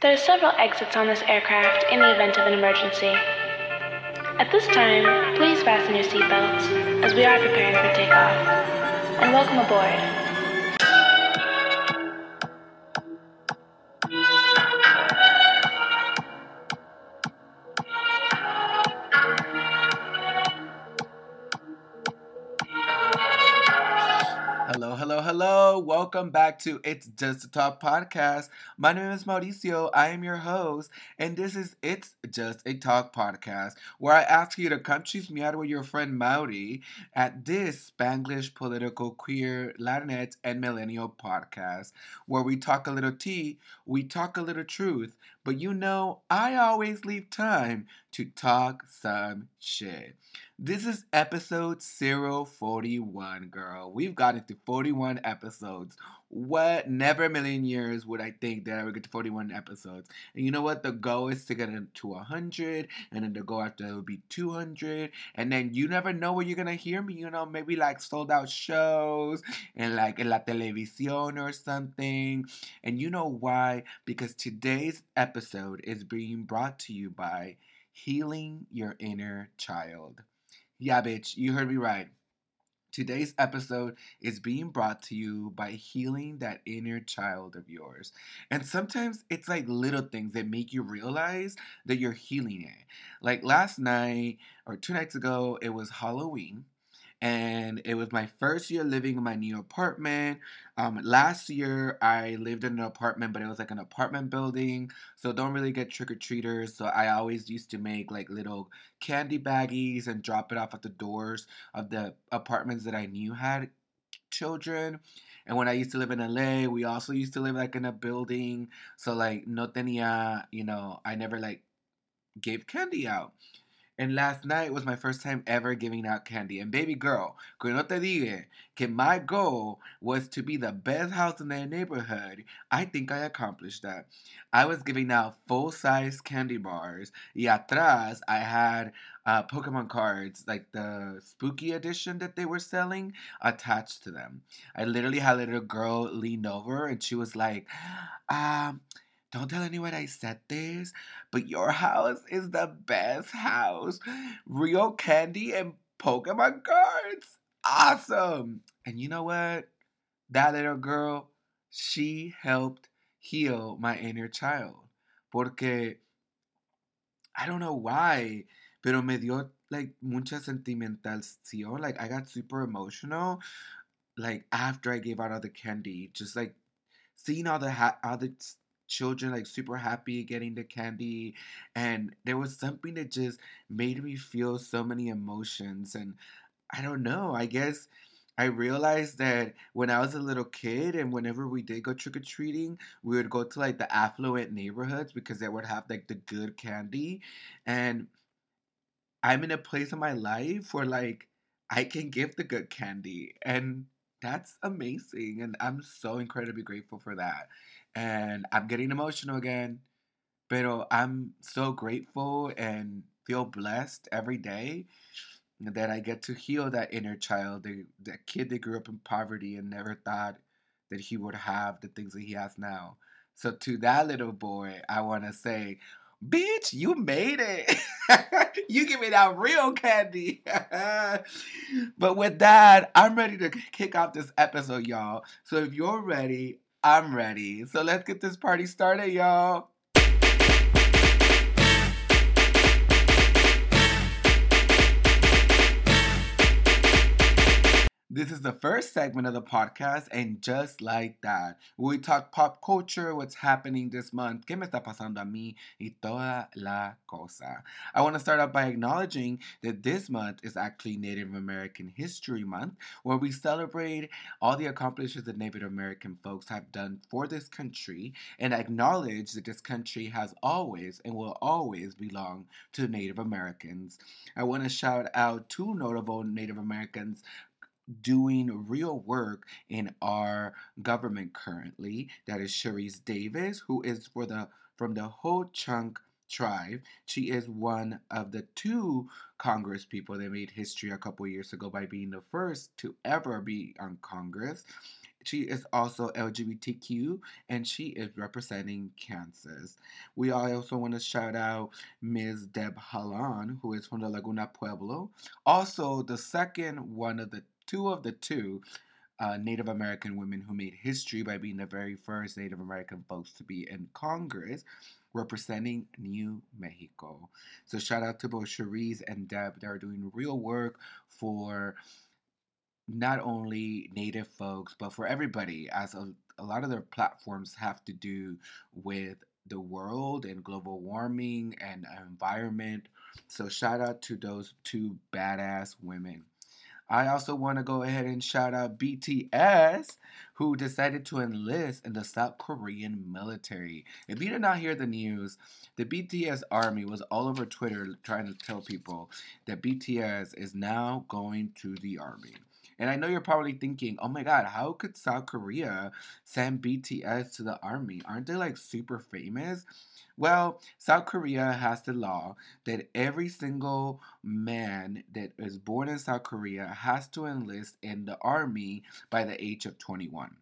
There are several exits on this aircraft in the event of an emergency. At this time, please fasten your seatbelts as we are preparing for takeoff. And welcome aboard. Welcome back to It's Just a Talk podcast. My name is Mauricio. I am your host, and this is It's Just a Talk podcast, where I ask you to come choose me out with your friend Mauri at this Spanglish, political, queer, Latinx, and millennial podcast, where we talk a little tea, we talk a little truth, but you know, I always leave time to talk some shit. This is episode 041, girl. We've gotten to 41 episodes. What? Never a million years would I think that I would get to 41 episodes. And you know what? The goal is to get it to 100, and then the goal after that would be 200. And then you never know where you're gonna hear me. You know, maybe like sold out shows and like en la televisión or something. And you know why? Because today's episode is being brought to you by Healing Your Inner Child. Yeah, bitch, you heard me right. Today's episode is being brought to you by healing that inner child of yours. And sometimes it's like little things that make you realize that you're healing it. Like last night or two nights ago, it was Halloween and it was my first year living in my new apartment. Um, last year I lived in an apartment, but it was like an apartment building, so don't really get trick or treaters. So I always used to make like little candy baggies and drop it off at the doors of the apartments that I knew had children. And when I used to live in LA, we also used to live like in a building, so like no tenía, you know, I never like gave candy out. And last night was my first time ever giving out candy. And baby girl, que no te diga que my goal was to be the best house in their neighborhood. I think I accomplished that. I was giving out full size candy bars. Y atrás, I had uh, Pokemon cards, like the spooky edition that they were selling, attached to them. I literally had a little girl lean over and she was like, um, don't tell anyone I said this, but your house is the best house. Real candy and Pokemon cards. Awesome. And you know what? That little girl, she helped heal my inner child. Porque I don't know why, pero me dio like mucha sentimentalización. Like I got super emotional like after I gave out all the candy, just like seeing all the ha- all the children like super happy getting the candy and there was something that just made me feel so many emotions and i don't know i guess i realized that when i was a little kid and whenever we did go trick-or-treating we would go to like the affluent neighborhoods because they would have like the good candy and i'm in a place in my life where like i can give the good candy and that's amazing and i'm so incredibly grateful for that and I'm getting emotional again. Pero I'm so grateful and feel blessed every day that I get to heal that inner child, the, that kid that grew up in poverty and never thought that he would have the things that he has now. So to that little boy, I want to say, bitch, you made it. you give me that real candy. but with that, I'm ready to kick off this episode, y'all. So if you're ready, I'm ready. So let's get this party started, y'all. This is the first segment of the podcast, and just like that, we talk pop culture, what's happening this month, qué me está pasando a mí, y toda la cosa. I want to start out by acknowledging that this month is actually Native American History Month, where we celebrate all the accomplishments that Native American folks have done for this country, and acknowledge that this country has always and will always belong to Native Americans. I want to shout out two notable Native Americans doing real work in our government currently. That is Sharice Davids, who is for the from the Ho Chunk tribe. She is one of the two Congress people that made history a couple years ago by being the first to ever be on Congress. she is also LGBTQ and she is representing Kansas. We also want to shout out Ms. Deb Haaland, who is from the Laguna Pueblo. Also, the second one of the two of the two uh, Native American women who made history by being the very first Native American folks to be in Congress representing New Mexico. So shout out to both Sharice and Deb. They're doing real work for not only Native folks, but for everybody, as a, a lot of their platforms have to do with the world and global warming and environment. So shout out to those two badass women. I also want to go ahead and shout out BTS, who decided to enlist in the South Korean military. If you did not hear the news, the BTS army was all over Twitter trying to tell people that BTS is now going to the army. And I know you're probably thinking, oh my god, how could South Korea send BTS to the army? Aren't they like super famous? Well, South Korea has the law that every single man that is born in South Korea has to enlist in the army by the age of 21.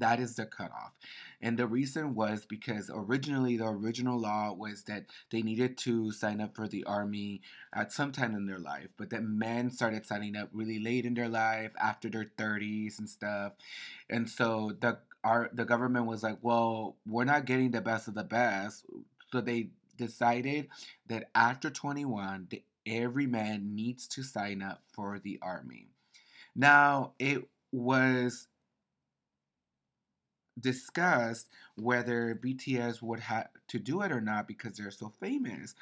That is the cutoff. And the reason was because originally the original law was that they needed to sign up for the army at some time in their life, but that men started signing up really late in their life after their 30s and stuff. And so the our the government was like, well, we're not getting the best of the best, so they decided that after 21, the, every man needs to sign up for the army. Now it was discussed whether BTS would have to do it or not because they're so famous.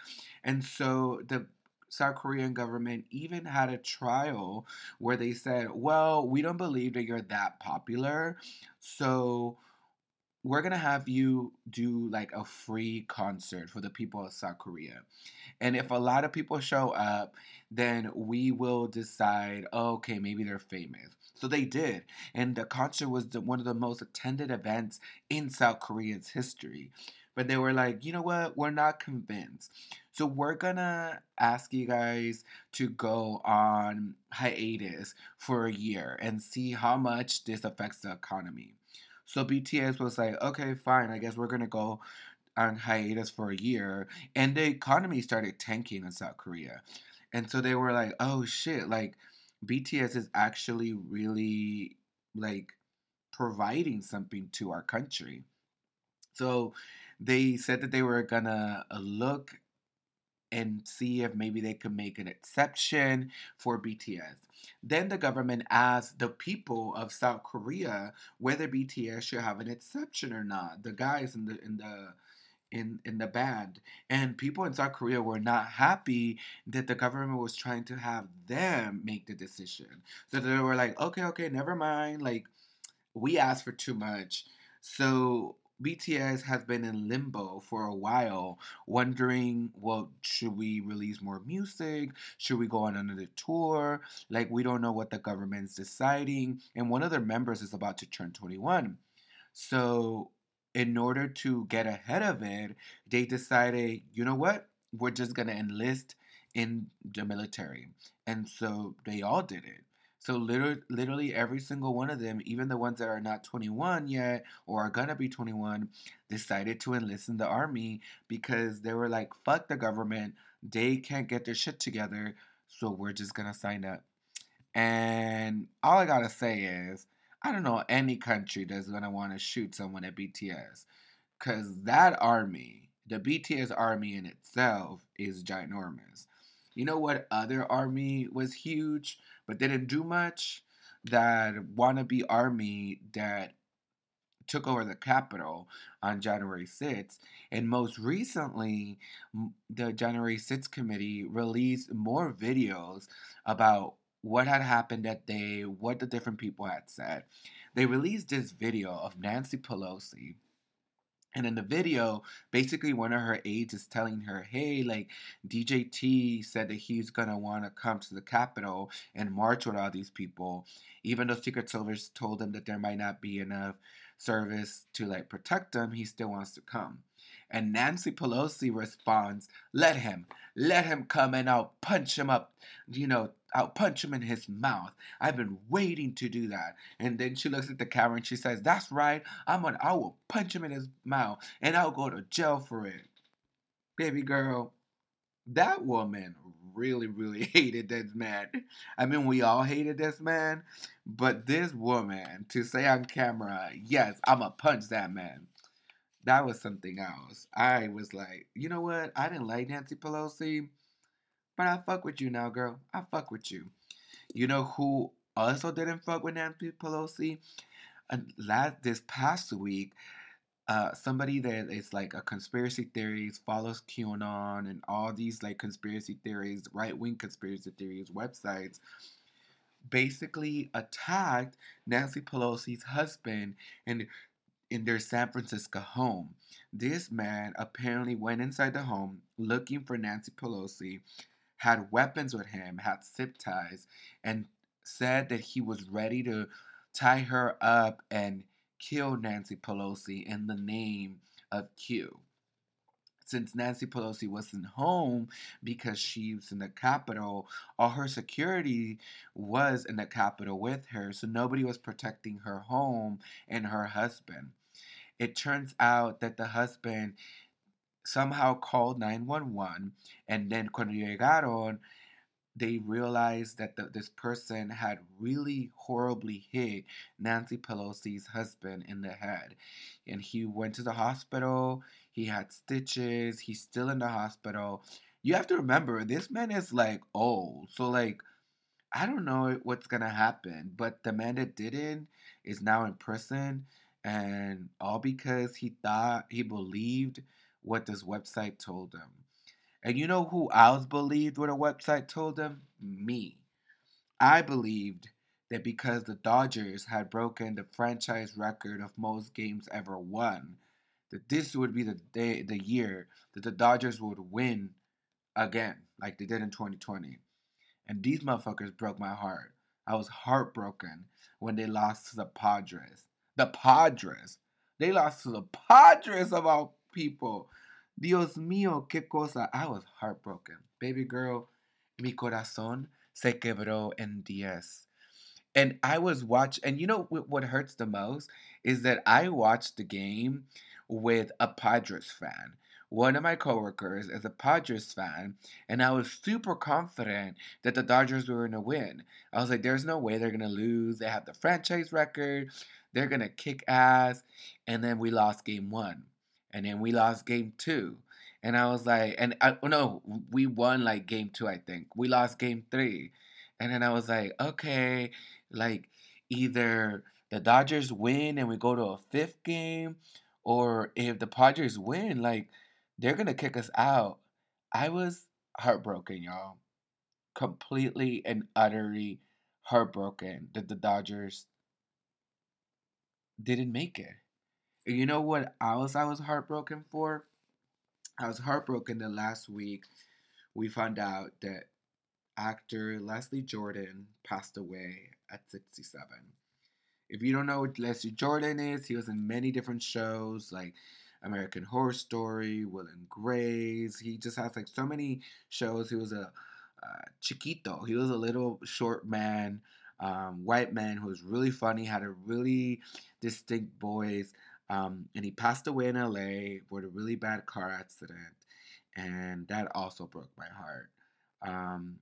And so the South Korean government even had a trial where they said, well, we don't believe that you're that popular. So we're to have you do like a free concert for the people of South Korea. And if a lot of people show up, then we will decide, oh, okay, maybe they're famous. So they did. And the concert was the, one of the most attended events in South Korea's history. But they were like, you know what? We're not convinced. So we're gonna ask you guys to go on hiatus for a year and see how much this affects the economy. So BTS was like, okay, fine, I guess we're gonna go on hiatus for a year. And the economy started tanking in South Korea. And so they were like, oh shit, like BTS is actually really like providing something to our country. So they said that they were gonna uh, look and see if maybe they could make an exception for BTS. Then the government asked the people of South Korea whether BTS should have an exception or not. The guys in the in the in in the band and people in South Korea were not happy that the government was trying to have them make the decision. So they were like, "Okay, okay, never mind. Like we asked for too much." So BTS has been in limbo for a while, wondering, well, should we release more music? Should we go on another tour? Like, we don't know what the government's deciding. And one of their members is about to turn 21. So, in order to get ahead of it, they decided, you know what? We're just going to enlist in the military. And so they all did it. So literally, literally every single one of them, even the ones that are not 21 yet or are gonna be 21, decided to enlist in the army because they were like, "Fuck the government. They can't get their shit together, so we're just gonna sign up." And all I gotta say is, I don't know any country that's gonna want to shoot someone at BTS, cause that army, the BTS army in itself, is ginormous. You know what other army was huge but didn't do much? That wannabe army that took over the Capitol on January 6th. And most recently, the January 6th committee released more videos about what had happened that day, what the different people had said. They released this video of Nancy Pelosi and in the video, basically one of her aides is telling her, hey, like DJT said that he's gonna wanna come to the Capitol and march with all these people, even though Secret Service told him that there might not be enough service to like protect them, he still wants to come. And Nancy Pelosi responds, Let him, let him come and I'll punch him up, you know, I'll punch him in his mouth. I've been waiting to do that. And then she looks at the camera and she says, That's right, I'm on I will punch him in his mouth and I'll go to jail for it. Baby girl, that woman really, really hated this man. I mean, we all hated this man, but this woman to say on camera, yes, I'ma punch that man that was something else. I was like, you know what? I didn't like Nancy Pelosi, but I fuck with you now, girl. I fuck with you. You know who also didn't fuck with Nancy Pelosi? And last this past week, uh, somebody that is like a conspiracy theories follows QAnon and all these like conspiracy theories, right wing conspiracy theories websites, basically attacked Nancy Pelosi's husband and in their San Francisco home. This man apparently went inside the home looking for Nancy Pelosi, had weapons with him, had zip ties, and said that he was ready to tie her up and kill Nancy Pelosi in the name of Q. Since Nancy Pelosi wasn't home because she was in the Capitol, all her security was in the Capitol with her, so nobody was protecting her home and her husband it turns out that the husband somehow called 911 and then cuando llegaron they realized that the, this person had really horribly hit Nancy Pelosi's husband in the head. And he went to the hospital. He had stitches. He's still in the hospital. You have to remember, this man is like old. So, like, I don't know what's going to happen. But the man that did it is now in prison and all because he thought he believed what this website told him. And you know who else believed what a website told him? Me. I believed that because the Dodgers had broken the franchise record of most games ever won, that this would be the day, the year that the Dodgers would win again, like they did in 2020. And these motherfuckers broke my heart. I was heartbroken when they lost to the Padres. The Padres. They lost to the Padres of all people. Dios mío, qué cosa. I was heartbroken. Baby girl, mi corazón se quebró en diez. And I was watching, and you know what hurts the most is that I watched the game with a Padres fan. One of my coworkers is a Padres fan, and I was super confident that the Dodgers were going to win. I was like, there's no way they're going to lose. They have the franchise record. They're going to kick ass. And then we lost game one. And then we lost game two. And I was like, and I, oh no, we won like game two, I think. We lost game three. And then I was like, okay, like either the Dodgers win and we go to a fifth game, or if the Padres win, like they're going to kick us out. I was heartbroken, y'all. Completely and utterly heartbroken that the Dodgers didn't make it. And you know what else I was heartbroken for? I was heartbroken that last week we found out that actor Leslie Jordan passed away at 67. If you don't know what Leslie Jordan is, he was in many different shows like American Horror Story, Will and Grace. He just has like so many shows. He was a uh, chiquito. He was a little short man um, white man who was really funny, had a really distinct voice, um, and he passed away in LA with a really bad car accident, and that also broke my heart. Um,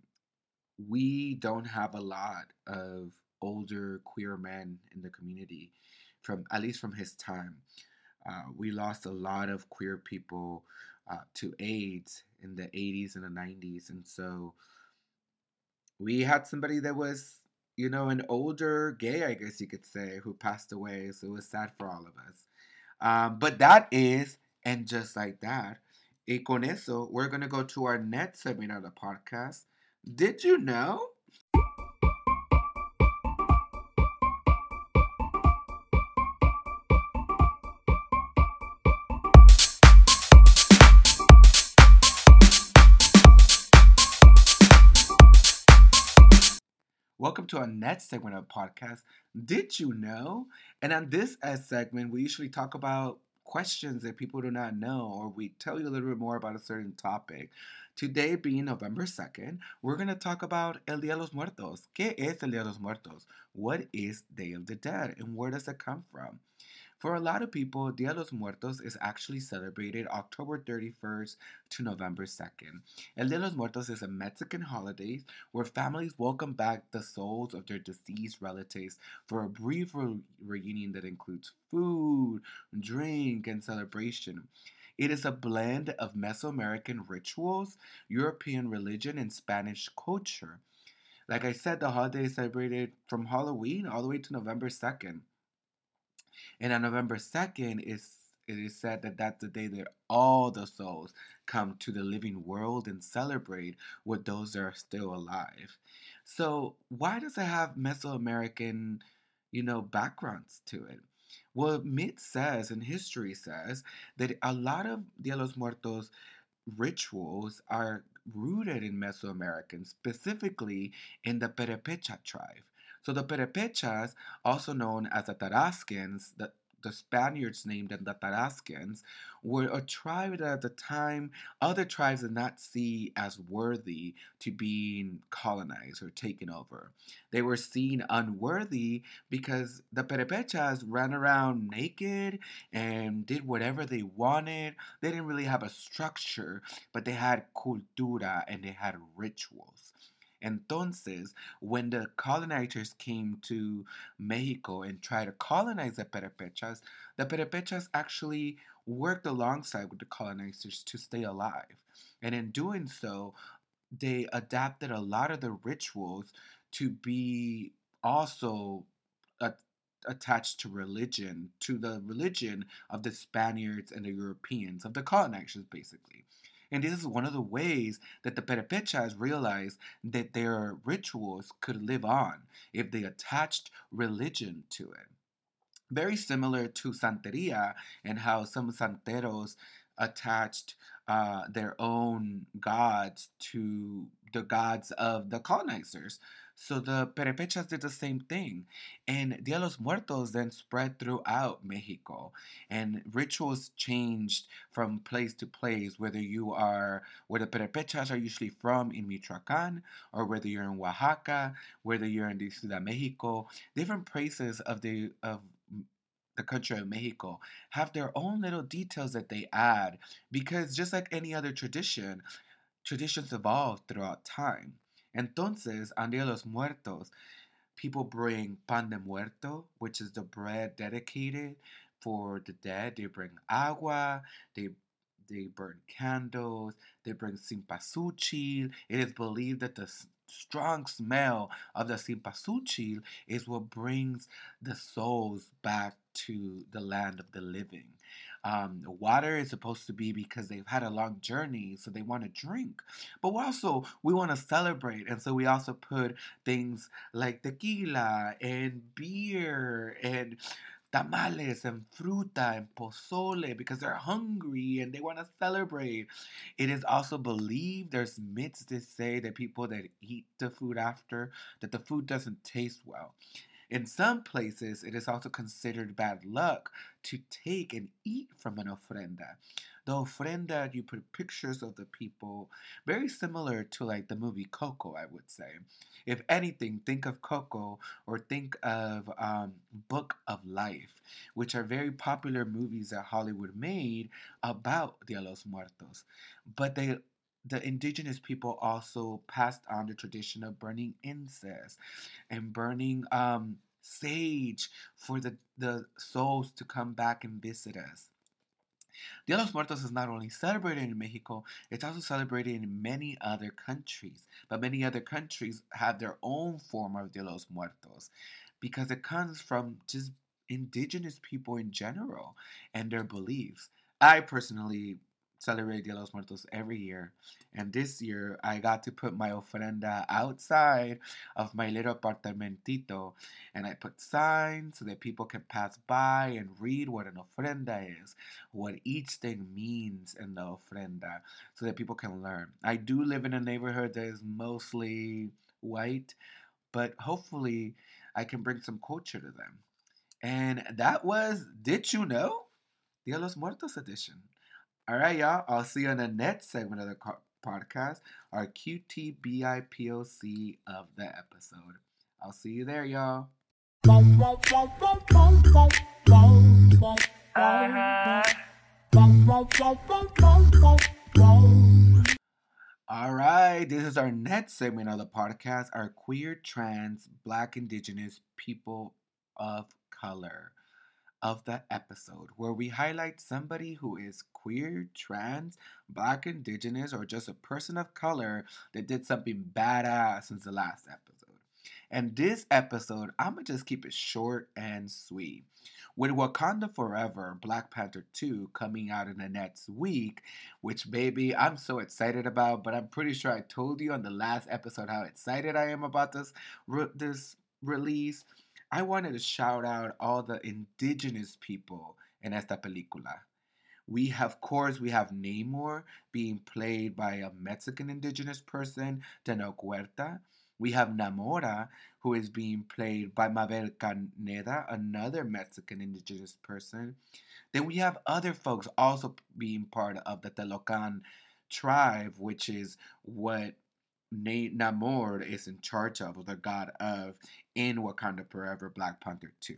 we don't have a lot of older queer men in the community, from at least from his time. Uh, we lost a lot of queer people uh, to AIDS in the 80s and the 90s, and so we had somebody that was you know, an older gay, I guess you could say, who passed away. So it was sad for all of us. Um, but that is, and just like that, y con eso, we're going to go to our next segment of the podcast. Did you know? To our next segment of podcast. Did you know? And on this segment, we usually talk about questions that people do not know, or we tell you a little bit more about a certain topic. Today, being November 2nd, we're going to talk about El Día de los Muertos. ¿Qué es el Día de los Muertos? What is Day of the Dead, and where does it come from? For a lot of people, Dia de los Muertos is actually celebrated October 31st to November 2nd. El Dia de los Muertos is a Mexican holiday where families welcome back the souls of their deceased relatives for a brief re- reunion that includes food, drink, and celebration. It is a blend of Mesoamerican rituals, European religion, and Spanish culture. Like I said, the holiday is celebrated from Halloween all the way to November 2nd. And on November 2nd, is it is said that that's the day that all the souls come to the living world and celebrate with those that are still alive. So, why does it have Mesoamerican, you know, backgrounds to it? Well, myth says and history says that a lot of Dia de los Muertos rituals are rooted in Mesoamerican, specifically in the Perepecha tribe. So the Perepechas, also known as the Tarascans, the, the Spaniards named them the Tarascans, were a tribe that at the time other tribes did not see as worthy to being colonized or taken over. They were seen unworthy because the Perepechas ran around naked and did whatever they wanted. They didn't really have a structure, but they had cultura and they had rituals. Entonces, when the colonizers came to Mexico and tried to colonize the Perepechas, the Perepechas actually worked alongside with the colonizers to stay alive. And in doing so, they adapted a lot of the rituals to be also attached to religion, to the religion of the Spaniards and the Europeans, of the colonizers, basically. And this is one of the ways that the Perepechas realized that their rituals could live on if they attached religion to it. Very similar to Santeria and how some Santeros attached uh, their own gods to the gods of the colonizers. So the Perepechas did the same thing. And Dia los Muertos then spread throughout Mexico. And rituals changed from place to place, whether you are where the Perepechas are usually from in Michoacan, or whether you're in Oaxaca, whether you're in the Ciudad Mexico, different places of the of the country of Mexico have their own little details that they add because just like any other tradition, traditions evolve throughout time. Entonces, on Dia los Muertos, people bring pan de muerto, which is the bread dedicated for the dead. They bring agua, they they burn candles, they bring cempasúchil. It is believed that the strong smell of the cempasúchil is what brings the souls back to the land of the living. Um, water is supposed to be because they've had a long journey, so they want to drink. But we also, we want to celebrate, and so we also put things like tequila and beer and tamales and fruta and pozole because they're hungry and they want to celebrate. It is also believed there's myths that say that people that eat the food after that the food doesn't taste well. In some places, it is also considered bad luck to take and eat from an ofrenda. The ofrenda, you put pictures of the people, very similar to like the movie Coco, I would say. If anything, think of Coco or think of um, Book of Life, which are very popular movies that Hollywood made about Dia los Muertos. But they the indigenous people also passed on the tradition of burning incense and burning um, sage for the, the souls to come back and visit us. Dia de los Muertos is not only celebrated in Mexico, it's also celebrated in many other countries. But many other countries have their own form of Dia de los Muertos because it comes from just indigenous people in general and their beliefs. I personally celebrate Dia de los Muertos every year. And this year, I got to put my ofrenda outside of my little apartamentito. And I put signs so that people can pass by and read what an ofrenda is, what each thing means in the ofrenda, so that people can learn. I do live in a neighborhood that is mostly white, but hopefully, I can bring some culture to them. And that was Did You Know? Dia los Muertos edition. All right, y'all. I'll see you in the next segment of the podcast, our QTBIPOC of the episode. I'll see you there, y'all. All right, this is our next segment of the podcast, our queer, trans, black, indigenous people of color of the episode, where we highlight somebody who is queer, trans, black, indigenous, or just a person of color that did something badass since the last episode. And this episode, I'm gonna just keep it short and sweet. With Wakanda Forever, Black Panther 2 coming out in the next week, which baby, I'm so excited about, but I'm pretty sure I told you on the last episode how excited I am about this re- this release. I wanted to shout out all the indigenous people in esta película. We have, of course, we have Namor being played by a Mexican indigenous person, Tenoch Huerta. We have Namora, who is being played by Mabel Caneda, another Mexican indigenous person. Then we have other folks also being part of the Talokan tribe, which is what Namor is in charge of, the god of, in Wakanda Forever Black Panther 2.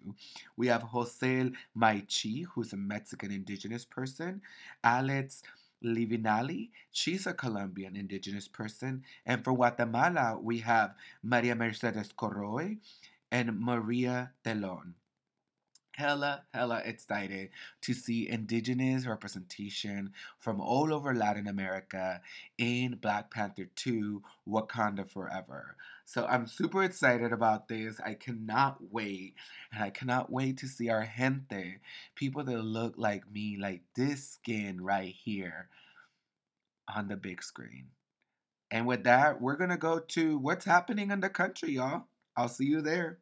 We have Jose Maichi, who's a Mexican indigenous person. Alex Livinalli, she's a Colombian indigenous person. And for Guatemala, we have Maria Mercedes Coroy and Maria Telon hella, hella excited to see indigenous representation from all over Latin America in Black Panther 2 Wakanda Forever. So I'm super excited about this. I cannot wait. And I cannot wait to see our gente, people that look like me, like this skin right here on the big screen. And with that, we're going to go to what's happening in the country, y'all. I'll see you there.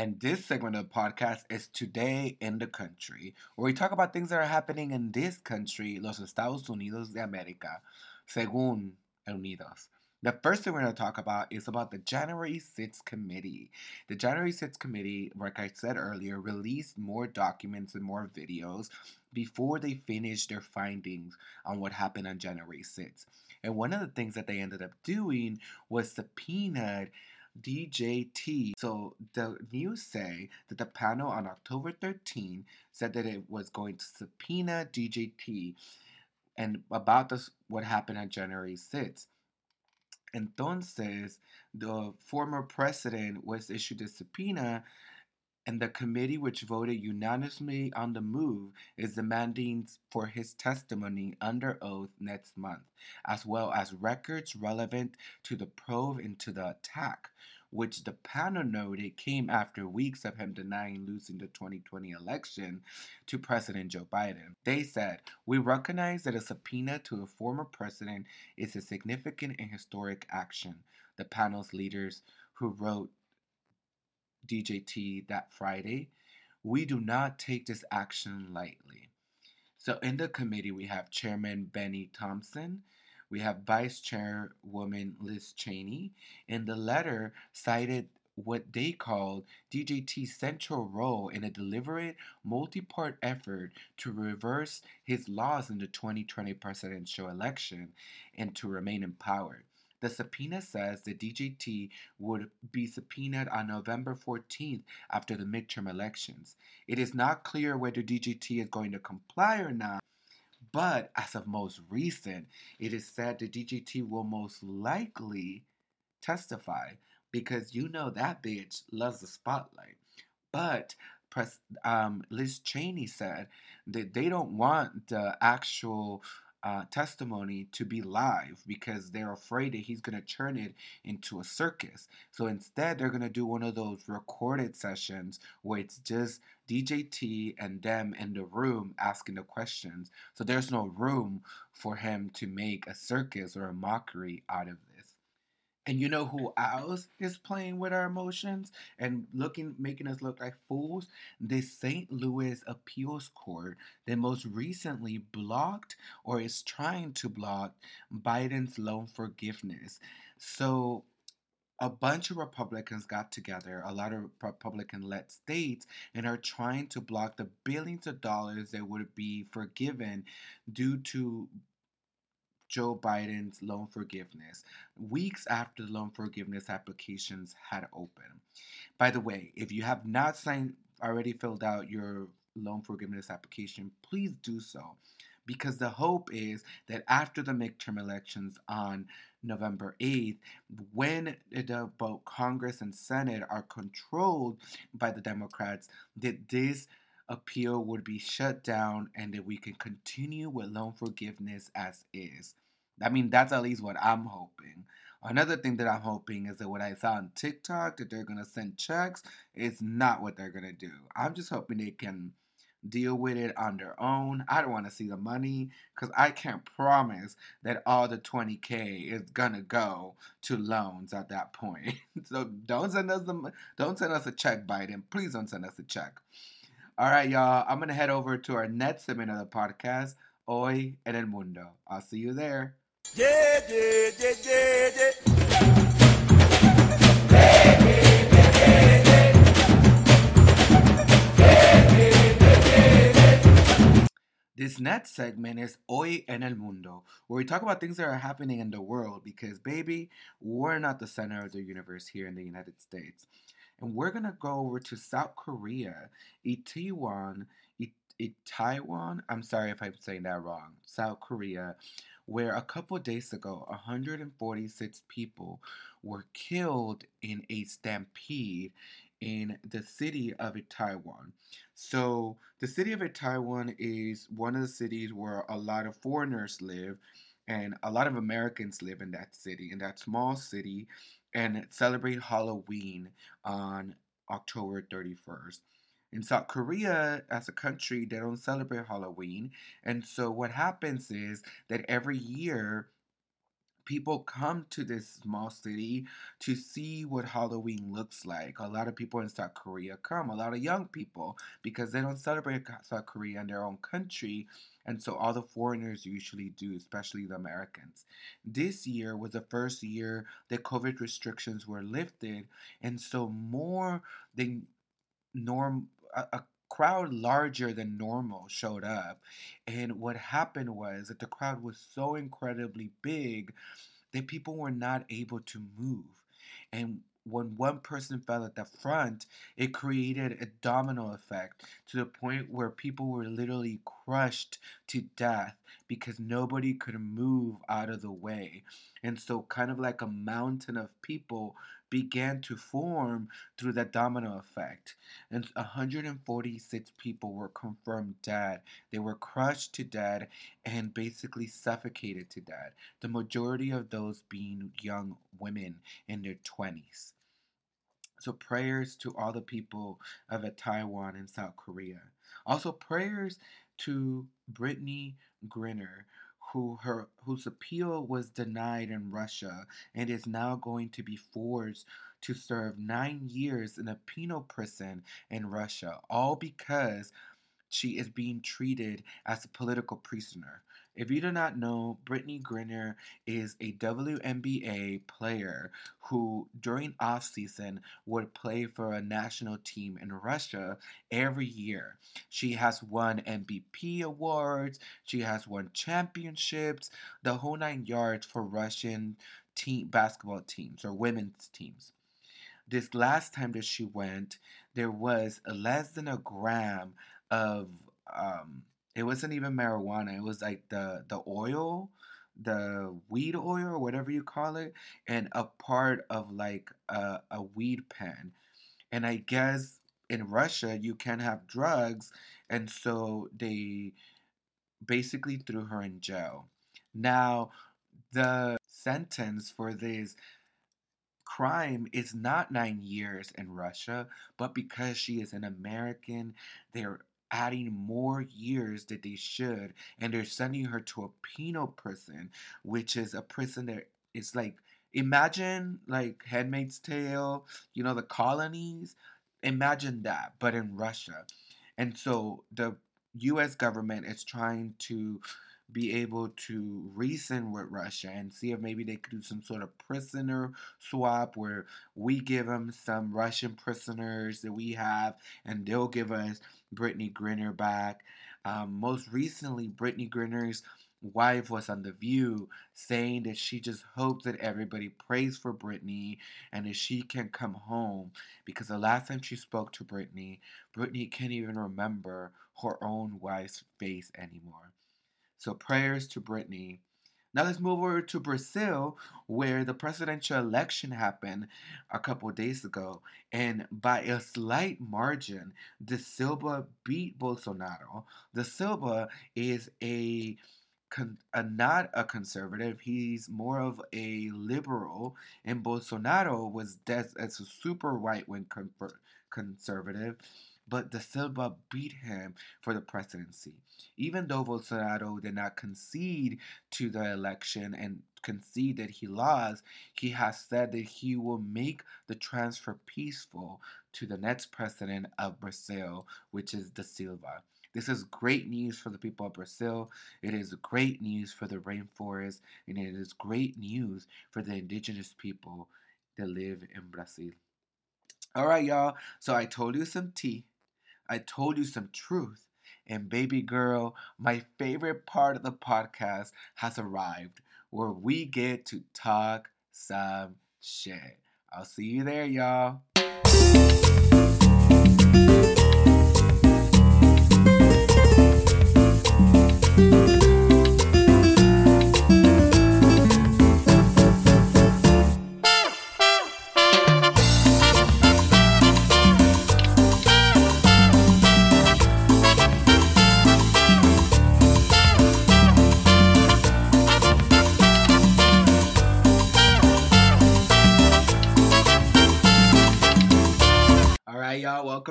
And this segment of the podcast is Today in the Country, where we talk about things that are happening in this country, los Estados Unidos de América, según Unidos. The first thing we're going to talk about is about the January 6th committee. The January 6th committee, like I said earlier, released more documents and more videos before they finished their findings on what happened on January 6th. And one of the things that they ended up doing was subpoenaed DJT. So the news say that the panel on October 13 said that it was going to subpoena DJT and about this what happened on January 6th. Entonces, the former president was issued a subpoena and the committee, which voted unanimously on the move, is demanding for his testimony under oath next month, as well as records relevant to the probe into the attack, which the panel noted came after weeks of him denying losing the 2020 election to President Joe Biden. They said, We recognize that a subpoena to a former president is a significant and historic action. The panel's leaders who wrote DJT that Friday. We do not take this action lightly. So, in the committee, we have Chairman Bennie Thompson, we have Vice Chairwoman Liz Cheney. In the letter, cited what they called DJT's central role in a deliberate, multi part effort to reverse his loss in the 2020 presidential election and to remain in power. The subpoena says the DJT would be subpoenaed on November 14th after the midterm elections. It is not clear whether DJT is going to comply or not, but as of most recent, it is said the DJT will most likely testify because you know that bitch loves the spotlight. But um, Liz Cheney said that they don't want the actual uh, testimony to be live because they're afraid that he's going to turn it into a circus. So instead, they're going to do one of those recorded sessions where it's just DJT and them in the room asking the questions. So there's no room for him to make a circus or a mockery out of. And you know who else is playing with our emotions and looking, making us look like fools? The St. Louis Appeals Court that most recently blocked or is trying to block Biden's loan forgiveness. So a bunch of Republicans got together, a lot of Republican led states, and are trying to block the billions of dollars that would be forgiven due to Joe Biden's loan forgiveness, weeks after the loan forgiveness applications had opened. By the way, if you have not signed already filled out your loan forgiveness application, please do so. Because the hope is that after the midterm elections on November 8th, when the both Congress and Senate are controlled by the Democrats, that this appeal would be shut down and that we can continue with loan forgiveness as is. I mean, that's at least what I'm hoping. Another thing that I'm hoping is that what I saw on TikTok that they're gonna send checks is not what they're gonna do. I'm just hoping they can deal with it on their own. I don't want to see the money because I can't promise that all the 20k is gonna go to loans at that point. so don't send us the don't send us a check, Biden. Please don't send us a check. All right, y'all. I'm gonna head over to our next segment of the podcast, Hoy en el Mundo. I'll see you there. Yeah, yeah, yeah, yeah, yeah. This next segment is Hoy en el Mundo, where we talk about things that are happening in the world because, baby, we're not the center of the universe here in the United States. And we're going to go over to South Korea, Itaewon, Taiwan. I'm sorry if I'm saying that wrong. South Korea, where a couple days ago, 146 people were killed in a stampede in the city of Taiwan. So, the city of Taiwan is one of the cities where a lot of foreigners live, and a lot of Americans live in that city, in that small city, and celebrate Halloween on October 31st. In South Korea, as a country, they don't celebrate Halloween. And so what happens is that every year, people come to this small city to see what Halloween looks like. A lot of people in South Korea come, a lot of young people, because they don't celebrate South Korea in their own country. And so all the foreigners usually do, especially the Americans. This year was the first year that COVID restrictions were lifted. And so more than norm a, a crowd larger than normal showed up. And what happened was that the crowd was so incredibly big that people were not able to move. And when one person fell at the front, it created a domino effect to the point where people were literally crushed to death because nobody could move out of the way. And so, kind of like a mountain of people began to form through that domino effect. And 146 people were confirmed dead. They were crushed to death and basically suffocated to death. The majority of those being young women in their 20s. So, prayers to all the people of Taiwan and South Korea. Also, prayers to Brittney Griner, who her whose appeal was denied in Russia and is now going to be forced to serve nine years in a penal prison in Russia, all because she is being treated as a political prisoner. If you do not know, Brittney Griner is a WNBA player who, during off season, would play for a national team in Russia every year. She has won MVP awards, she has won championships, the whole nine yards for Russian team basketball teams or women's teams. This last time that she went, there was less than a gram of um, it wasn't even marijuana. It was like the the oil, the weed oil or whatever you call it, and a part of like a, a weed pen. And I guess in Russia you can have drugs, and so they basically threw her in jail. Now, the sentence for this crime is not nine years in Russia, but because she is an American, they're adding more years that they should, and they're sending her to a penal prison, which is a prison that is like imagine like Handmaid's Tale, you know, the colonies. Imagine that, but in Russia. And so the US government is trying to be able to reason with Russia and see if maybe they could do some sort of prisoner swap where we give them some Russian prisoners that we have and they'll give us Brittney Griner back. Um, most recently, Brittney Griner's wife was on The View saying that she just hopes that everybody prays for Brittney and that she can come home because the last time she spoke to Brittney, Brittney can't even remember her own wife's face anymore. So prayers to Brittney. Now let's move over to Brazil, where the presidential election happened a couple days ago, and by a slight margin, De Silva beat Bolsonaro. De Silva is a a, not a conservative. He's more of a liberal, and Bolsonaro was des- as a super right wing con- conservative but De Silva beat him for the presidency. Even though Bolsonaro did not concede to the election and concede that he lost, he has said that he will make the transfer peaceful to the next president of Brazil, which is De Silva. This is great news for the people of Brazil. It is great news for the rainforest, and it is great news for the indigenous people that live in Brazil. All right, y'all. So I told you some tea. I told you some truth. And baby girl, my favorite part of the podcast has arrived where we get to talk some shit. I'll see you there, y'all.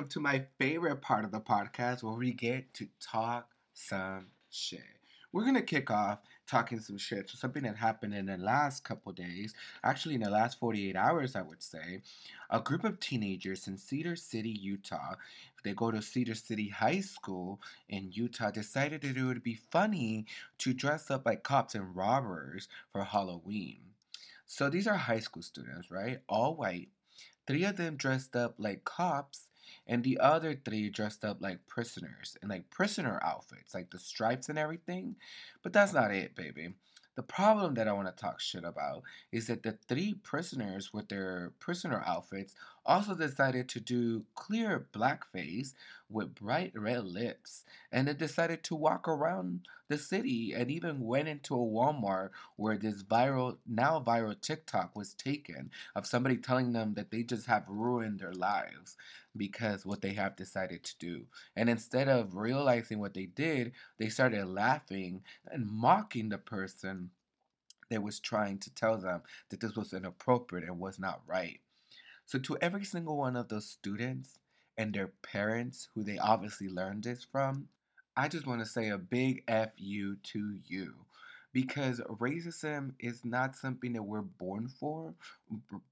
To my favorite part of the podcast where we get to talk some shit. We're gonna kick off talking some shit. So something that happened in the last couple days, actually in the last 48 hours, I would say, a group of teenagers in Cedar City, Utah, they go to Cedar City High School in Utah, decided that it would be funny to dress up like cops and robbers for Halloween. So these are high school students, right? All white. Three of them dressed up like cops and the other three dressed up like prisoners in like prisoner outfits, like the stripes and everything. But that's not it, baby. The problem that I want to talk shit about is that the three prisoners with their prisoner outfits also decided to do clear blackface with bright red lips. And they decided to walk around the city and even went into a Walmart where this viral, now viral TikTok was taken of somebody telling them that they just have ruined their lives because what they have decided to do. And instead of realizing what they did, they started laughing and mocking the person that was trying to tell them that this was inappropriate and was not right. So, to every single one of those students and their parents who they obviously learned this from, I just want to say a big F you to you because racism is not something that we're born for,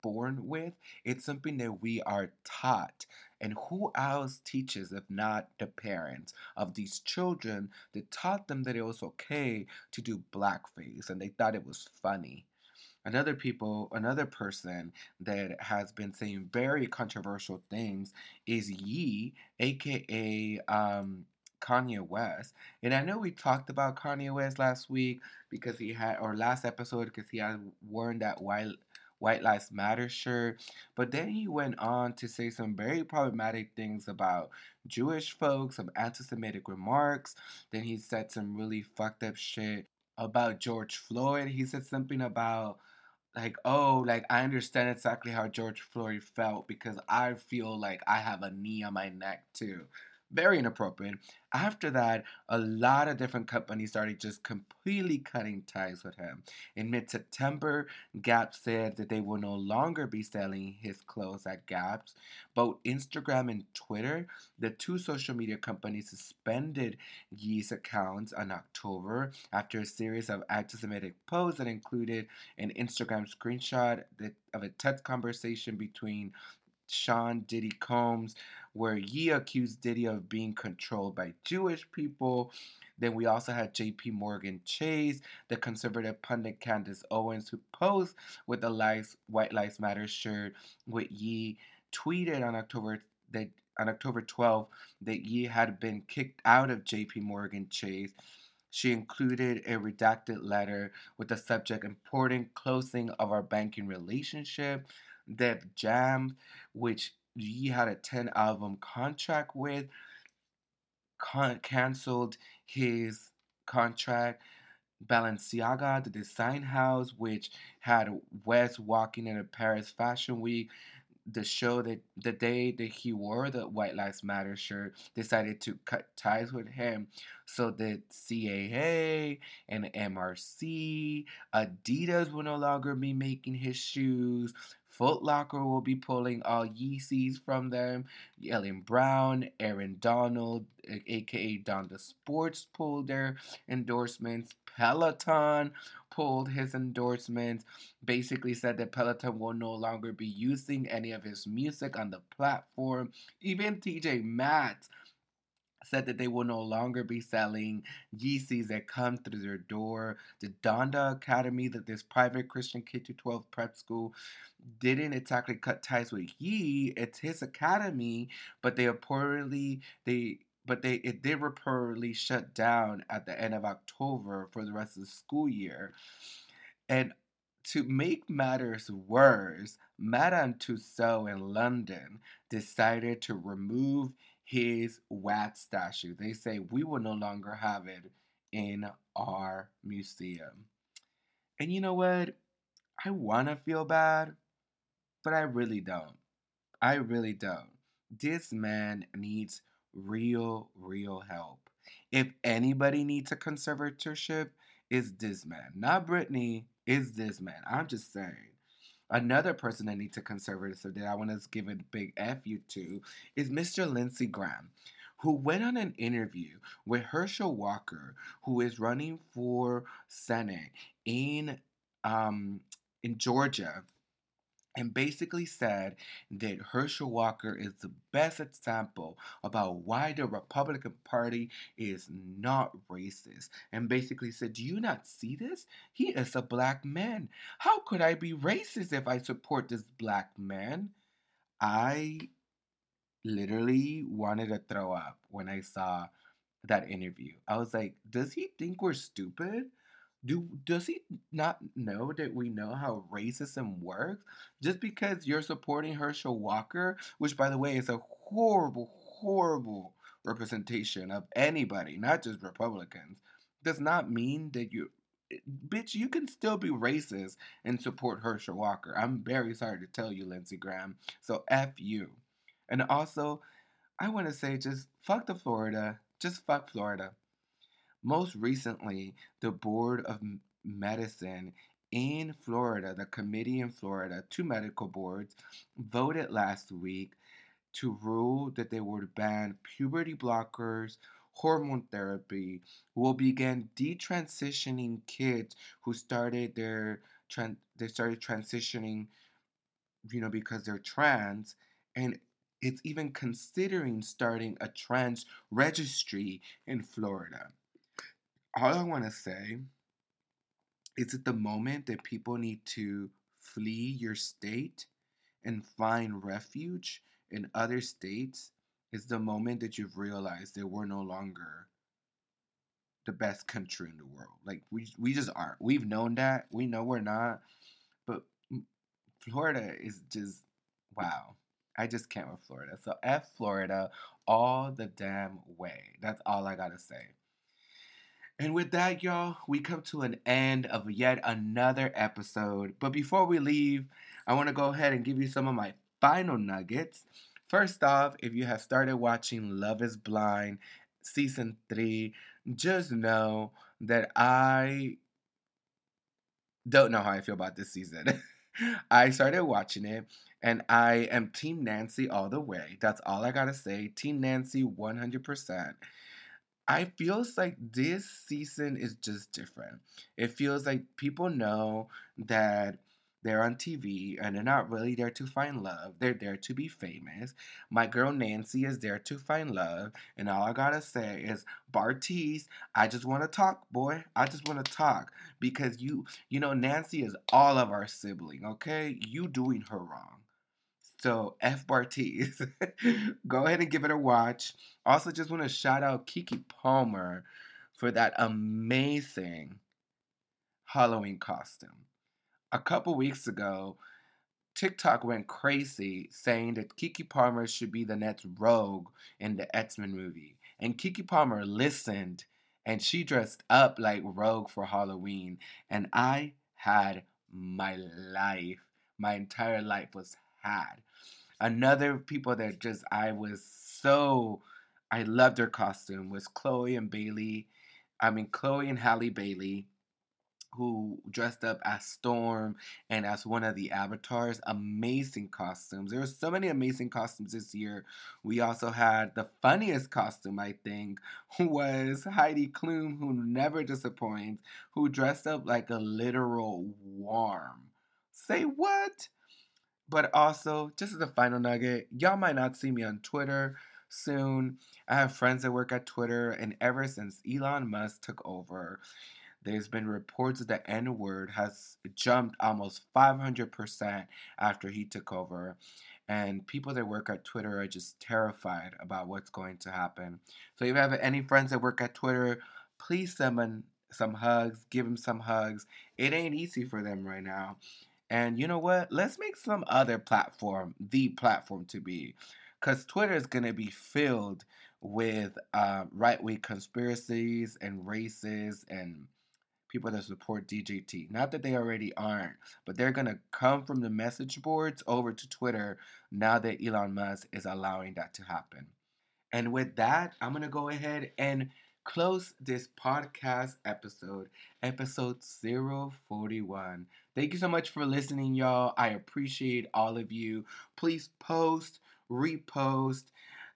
born with. It's something that we are taught. And who else teaches if not the parents of these children that taught them that it was okay to do blackface and they thought it was funny? Another people another person that has been saying very controversial things is Ye, aka um, Kanye West. And I know we talked about Kanye West last week because he had, or last episode because he had worn that white White Lives Matter shirt. But then he went on to say some very problematic things about Jewish folks, some anti Semitic remarks. Then he said some really fucked up shit about George Floyd. He said something about like oh like i understand exactly how george floyd felt because i feel like i have a knee on my neck too very inappropriate. After that, a lot of different companies started just completely cutting ties with him. In mid September, Gap said that they will no longer be selling his clothes at Gap's. Both Instagram and Twitter, the two social media companies, suspended Ye's accounts in October after a series of anti Semitic posts that included an Instagram screenshot of a text conversation between Sean Diddy Combs, where Ye accused Diddy of being controlled by Jewish people. Then we also had JP Morgan Chase, the conservative pundit Candace Owens, who posed with Lives, White Lives Matter shirt with Ye, tweeted on October that on October 12 that Ye had been kicked out of JP Morgan Chase. She included a redacted letter with the subject important closing of our banking relationship. Def Jam, which he had a 10 album contract with, con- canceled his contract. Balenciaga, the design house, which had West walking in a Paris Fashion Week, the show that the day that he wore the White Lives Matter shirt decided to cut ties with him. So the CAA and MRC, Adidas will no longer be making his shoes. Foot Locker will be pulling all Yeezys from them. Jaylen Brown, Aaron Donald, aka Donda Sports, pulled their endorsements. Peloton pulled his endorsements, basically said that Peloton will no longer be using any of his music on the platform. Even TJ Maxx said that they will no longer be selling Yeezys that come through their door. The Donda Academy, that this private Christian K 12 prep school, didn't exactly cut ties with Ye. It's his academy, but they reportedly they but they it did reportedly shut down at the end of October for the rest of the school year. And to make matters worse, Madame Tussaud in London decided to remove his wax statue. They say we will no longer have it in our museum. And you know what? I want to feel bad, but I really don't. I really don't. This man needs real, real help. If anybody needs a conservatorship, it's this man. Not Britney, it's this man. I'm just saying. Another person that needs a conservatorship that I want to give a big F you to is Mr. Lindsey Graham, who went on an interview with Herschel Walker, who is running for Senate in um, in Georgia and basically said that Herschel Walker is the best example about why the Republican Party is not racist. And basically said, Do you not see this? He is a black man. How could I be racist if I support this black man? I literally wanted to throw up when I saw that interview. I was like, Does he think we're stupid? Do does he not know that we know how racism works? Just because you're supporting Herschel Walker, which by the way is a horrible, horrible representation of anybody, not just Republicans, does not mean that you bitch, you can still be racist and support Herschel Walker. I'm very sorry to tell you, Lindsey Graham. So F you. And also, I want to say just fuck the Florida. Just fuck Florida. Most recently, the Board of Medicine in Florida, the committee in Florida, two medical boards, voted last week to rule that they would ban puberty blockers, hormone therapy, will begin detransitioning kids who started their they started transitioning, you know, because they're trans, and it's even considering starting a trans registry in Florida all I want to say is at the moment that people need to flee your state and find refuge in other states is the moment that you've realized that we're no longer the best country in the world. Like we we just aren't. We've known that. We know we're not. But Florida is just wow. I just can't with Florida. So F Florida all the damn way. That's all I gotta say. And with that, y'all, we come to an end of yet another episode. But before we leave, I want to go ahead and give you some of my final nuggets. First off, if you have started watching Love is Blind season three, just know that I don't know how I feel about this season. I started watching it and I am Team Nancy all the way. That's all I gotta say. Team Nancy 100%. I feels like this season is just different. It feels like people know that they're on TV and they're not really there to find love. They're there to be famous. My girl Nancy is there to find love. And all I gotta say is, Bartise, I just wanna talk, boy. I just wanna talk. Because you, you know, Nancy is all of our sibling, okay? You doing her wrong. So F Bartise. Go ahead and give it a watch. Also, just want to shout out Keke Palmer for that amazing Halloween costume a couple weeks ago, TikTok went crazy saying that Keke Palmer should be the next Rogue in the X Men movie. And Keke Palmer listened and she dressed up like Rogue for Halloween. And I had my life. My entire life was had. Another people that just I was so I loved her costume was Chloe and Bailey. I mean Chloe and Halle Bailey who dressed up as Storm and as one of the avatars. Amazing costumes. There were so many amazing costumes this year. We also had the funniest costume, I think, was Heidi Klum, who never disappoints, who dressed up like a literal worm. Say what? But also, just as a final nugget, y'all might not see me on Twitter soon. I have friends that work at Twitter, and ever since Elon Musk took over, there's been reports that the N word has jumped almost 500% after he took over. And people that work at Twitter are just terrified about what's going to happen. So if you have any friends that work at Twitter, please send them some hugs, give them some hugs. It ain't easy for them right now. And you know what? Let's make some other platform the platform to be. Because Twitter is going to be filled with uh, right wing conspiracies and races and people that support DJT. Not that they already aren't, but they're going to come from the message boards over to Twitter now that Elon Musk is allowing that to happen. And with that, I'm going to go ahead and close this podcast episode, episode 041. Thank you so much for listening, y'all. I appreciate all of you. Please post, repost,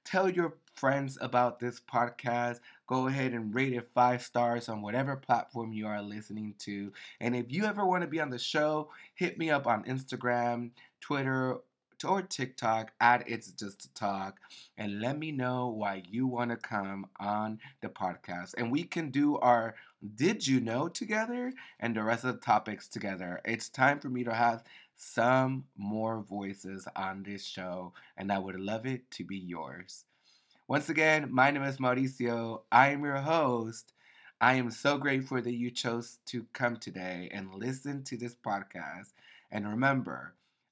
tell your friends about this podcast. Go ahead and rate it five stars on whatever platform you are listening to. And if you ever want to be on the show, hit me up on Instagram, Twitter, or TikTok at It's Just a Talk and let me know why you want to come on the podcast. And we can do our Did You Know together and the rest of the topics together. It's time for me to have some more voices on this show, and I would love it to be yours. Once again, my name is Mauricio. I am your host. I am so grateful that you chose to come today and listen to this podcast. And remember,